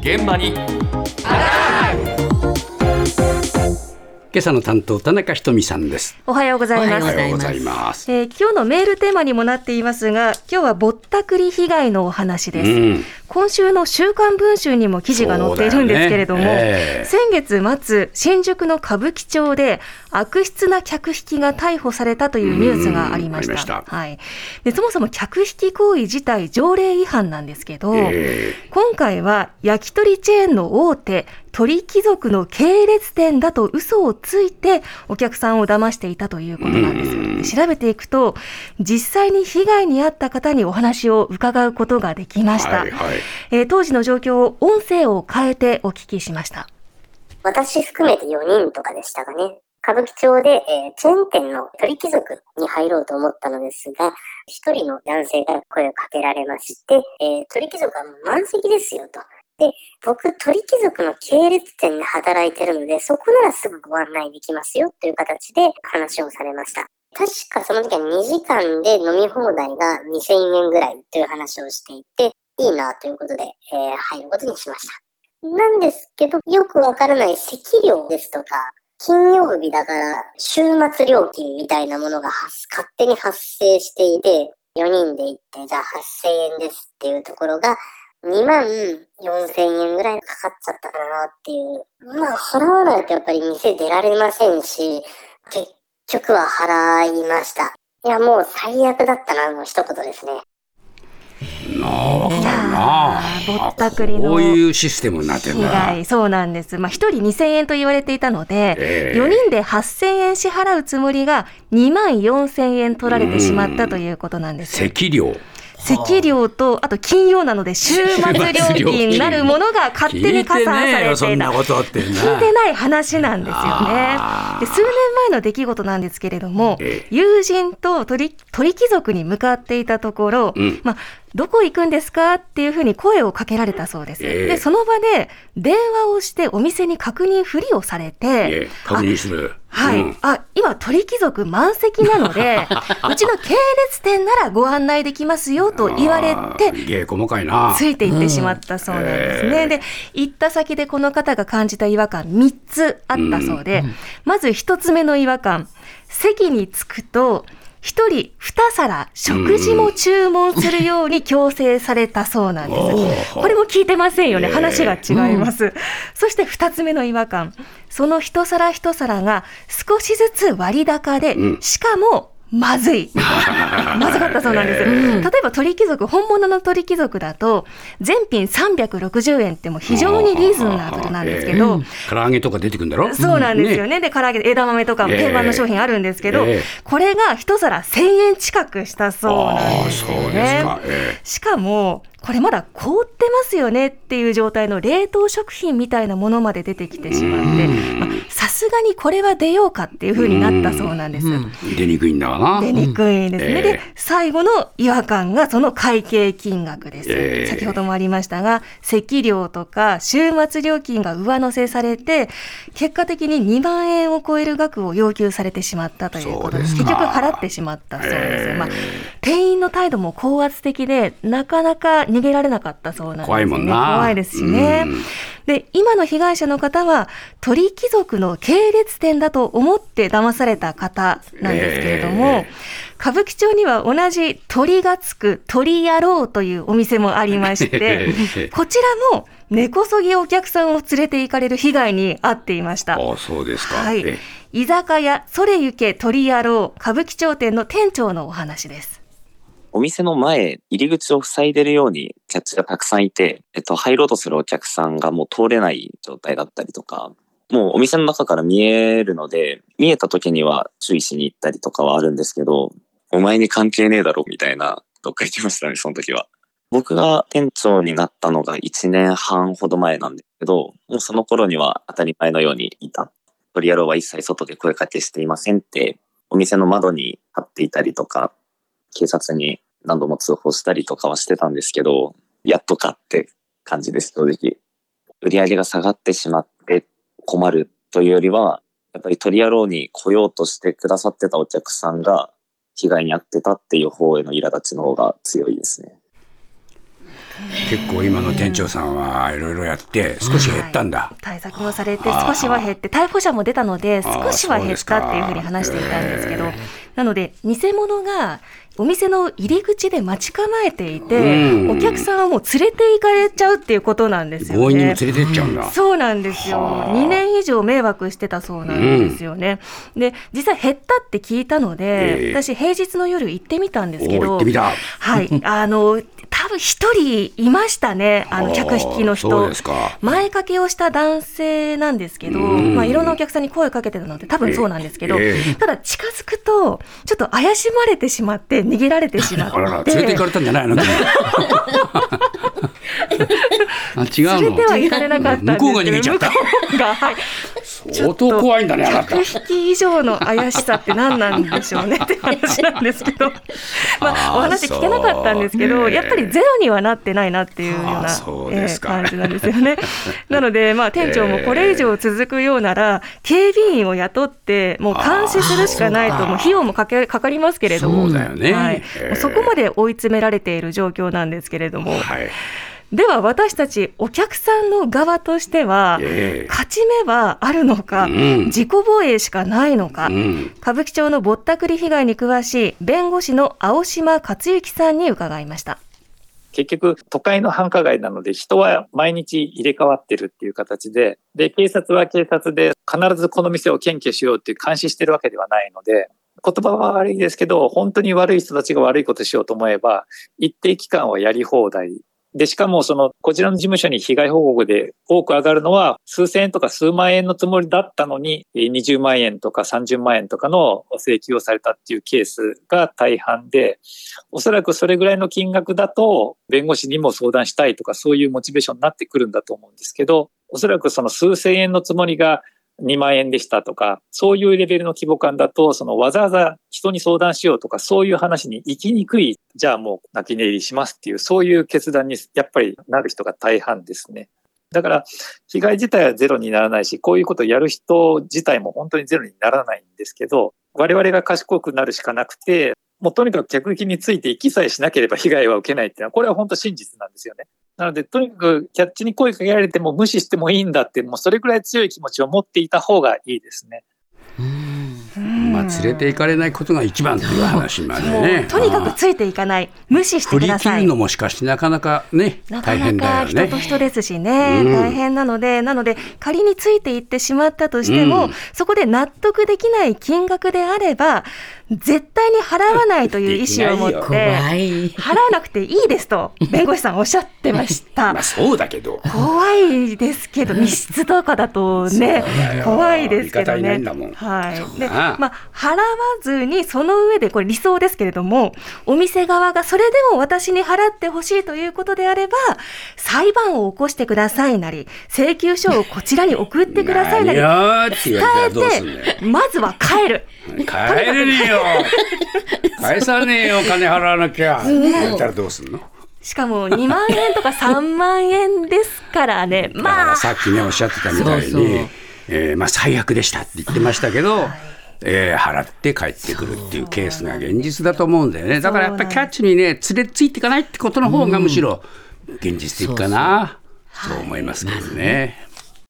現場に。今朝の担当田中ひとみさんです。おはようございおます。はようございます。えー今日のメールテーマにもなっていますが、今日はぼったくり被害のお話です。うん、今週の週刊文春にも記事が載っているんですけれども、ねええ先月末、新宿の歌舞伎町で悪質な客引きが逮捕されたというニュースがありました。うしたはい。で、そもそも客引き行為自体条例違反なんですけど、え今回は焼き鳥チェーンの大手、鳥貴族の系列店だと嘘をついてお客さんを騙していたということなんです調べていくと、実際に被害に遭った方にお話を伺うことができました。はいはい。えー当時の状況を音声を変えてお聞きしました。私含めて4人とかでしたかね。歌舞伎町で、えーチェーン店の鳥貴族に入ろうと思ったのですが、一人の男性から声をかけられまして、えー鳥貴族は満席ですよと。で、僕、鳥貴族の系列店で働いてるので、そこならすぐご案内できますよという形で話をされました。確かその時は2時間で飲み放題が2000円ぐらいという話をしていて、いいなということで、えー入ることにしました。なんですけど、よくわからない席料ですとか、金曜日だから週末料金みたいなものが勝手に発生していて、4人で行って、じゃあ8000円ですっていうところが、2万4000円ぐらいかかっちゃったかなっていう。まあ、払わないとやっぱり店出られませんし、結局は払いました。いや、もう最悪だったな、の一言ですね。なあ、わかるな。やーぼったくりのこういうシステムになってん被だ。害、そうなんです。まあ、1人2000円と言われていたので、ええ4人で8000円支払うつもりが2万4000円取られてしまったということなんです。席料。席料と、あと金曜なので週末料金なるものが勝手に加算されていた。そんなことってな。聞いてない話なんですよねで数年前の出来事なんですけれどもえ、友人と鳥鳥貴族に向かっていたところ、うんまあ、どこ行くんですか？っていうふうに声をかけられたそうです。ええで、その場で電話をしてお店に確認ふりをされて、ええ確認する。はい、うんあ今、鳥貴族満席なので、うちの系列店ならご案内できますよと言われあて、細かいな。ついていってしまったそうなんですね。うんで、行った先でこの方が感じた違和感3つあったそうで、まず1つ目の違和感、席に着くと、1人2皿食事も注文するように強制されたそうなんです。これも聞いてませんよね。ええ話が違います。そして2つ目の違和感、その一皿一皿が少しずつ割高で、うんしかもまずい。まずかったそうなんです。例えば鳥貴族、本物の鳥貴族だと、全品360円ってもう非常にリーズナブルなんですけど、ええ唐揚げとか出てくるんだろ？そうなんですよね。ね。で、唐揚げ、枝豆とか定番の商品あるんですけど、ええこれが一皿1000円近くしたそうなんですよそうですね。しかも、これまだ凍ってますよねっていう状態の冷凍食品みたいなものまで出てきてしまって、まあさすがにこれは出ようかっていうふうになったそうなんです。え出にくいんだわな。出にくいですね。ええで、最後の違和感がその会計金額です。ええ先ほどもありましたが、席料とか週末料金が上乗せされて、結果的に2万円を超える額を要求されてしまったということです。結局払ってしまったそうです。ええまあ、店員の態度も高圧的で、なかなか逃げられなかったそうなんですよね。怖いもんな怖いですしね。うんで、今の被害者の方は、鳥貴族の系列店だと思って騙された方なんですけれども、ええ歌舞伎町には同じ鳥がつく鳥野郎というお店もありまして、こちらも根こそぎお客さんを連れて行かれる被害に遭っていました。ああ、そうですか。はいえ。居酒屋、それゆけ鳥野郎、歌舞伎町店の店長のお話です。お店の前、入り口を塞いでるようにキャッチがたくさんいて、えっと、入ろうとするお客さんがもう通れない状態だったりとか、もうお店の中から見えるので、見えた時には注意しに行ったりとかはあるんですけど、お前に関係ねえだろみたいな、どっか言ってましたね、その時は。僕が店長になったのが1年半ほど前なんですけど、もうその頃には当たり前のようにいた。鳥野郎は一切外で声かけしていませんって、お店の窓に貼っていたりとか、警察に何度も通報したりとかはしてたんですけど、やっとかって感じです、正直。売り上げが下がってしまって困るというよりは、やっぱり鳥野郎に来ようとしてくださってたお客さんが被害に遭ってたっていう方への苛立ちの方が強いですね。結構今の店長さんはいろいろやって少し減ったんだ、はい、対策もされて少しは減って逮捕者も出たので少しは減ったっていうふうに話していたんですけどなので偽物がお店の入り口で待ち構えていて、お客さんはもう連れて行かれちゃうっていうことなんですよね。強引に連れて行っちゃうんだ。そうなんですよ。2年以上迷惑してたそうなんですよね。うん、で、実際減ったって聞いたので、えー、私平日の夜行ってみたんですけど、はい、あの、多分一人いましたね、あの客引きの人。前掛けをした男性なんですけど、まあいろんなお客さんに声かけてたので多分そうなんですけど、えー、ただ近づくと、ちょっと怪しまれてしまって、逃げられてしまって。あらら連れて行かれたんじゃないの？あ違う連れては行かれなかった向こうが逃げちゃった。が、はい。相当怖いんだね、あなた。引き以上の怪しさって何なんでしょうねって話なんですけど、まあ、お話聞けなかったんですけど、やっぱりゼロにはなってないなっていうような、えー、感じなんですよね。なので、まあ、店長もこれ以上続くようなら、警備員を雇って、もう監視するしかないと、もう費用もかけかかりますけれども、そはい、そこまで追い詰められている状況なんですけれども。はい。では私たちお客さんの側としては、勝ち目はあるのか、うん、自己防衛しかないのか、うん、歌舞伎町のぼったくり被害に詳しい弁護士の青島克之さんに伺いました。結局、都会の繁華街なので、人は毎日入れ替わってるっていう形で、で、警察は警察で必ずこの店を検挙しようっていう監視してるわけではないので、言葉は悪いですけど、本当に悪い人たちが悪いことしようと思えば、一定期間はやり放題で、しかもその、こちらの事務所に被害報告で多く上がるのは、数千円とか数万円のつもりだったのに、20万円とか30万円とかの請求をされたっていうケースが大半で、おそらくそれぐらいの金額だと、弁護士にも相談したいとか、そういうモチベーションになってくるんだと思うんですけど、おそらくその数千円のつもりが2万円でしたとか、そういうレベルの規模感だと、そのわざわざ人に相談しようとか、そういう話に行きにくい、じゃあもう泣き寝入りしますっていう、そういう決断にやっぱりなる人が大半ですね。だから、被害自体はゼロにならないし、こういうことをやる人自体も本当にゼロにならないんですけど、我々が賢くなるしかなくて、もうとにかく客引きについて行きさえしなければ被害は受けないっていうのは、これは本当真実なんですよね。なので、とにかくキャッチに声かけられても無視してもいいんだって、もうそれくらい強い気持ちを持っていた方がいいですね。まあ、連れて行かれないことが一番という話までね。とにかくついていかない、無視してください。振り切るのもしかしなかなかね、大変だよね。人と人ですしね、うん、大変なので、なので、仮についていってしまったとしても、うん、そこで納得できない金額であれば、絶対に払わないという意思を持って、払わなくていいですと、弁護士さんおっしゃってました。まあそうだけど。怖いですけど、密室とかだとね、怖いですけどね。はい。で、まあ、払わずに、その上で、これ理想ですけれども、お店側がそれでも私に払ってほしいということであれば、裁判を起こしてくださいなり、請求書をこちらに送ってくださいなり、伝えて、まずは帰る。帰れねえよ。返さねえよ金払わなきゃ。言ったらどうすんの？しかも2万円とか3万円ですからね。まあ。さっきねおっしゃってたみたいにえー、まあ、最悪でしたって言ってましたけど、はい。えー、払って帰ってくるっていうケースが現実だと思うんだよね。だからやっぱりキャッチにね連れついていかないってことの方がむしろ現実的かな、そう思いますけどね。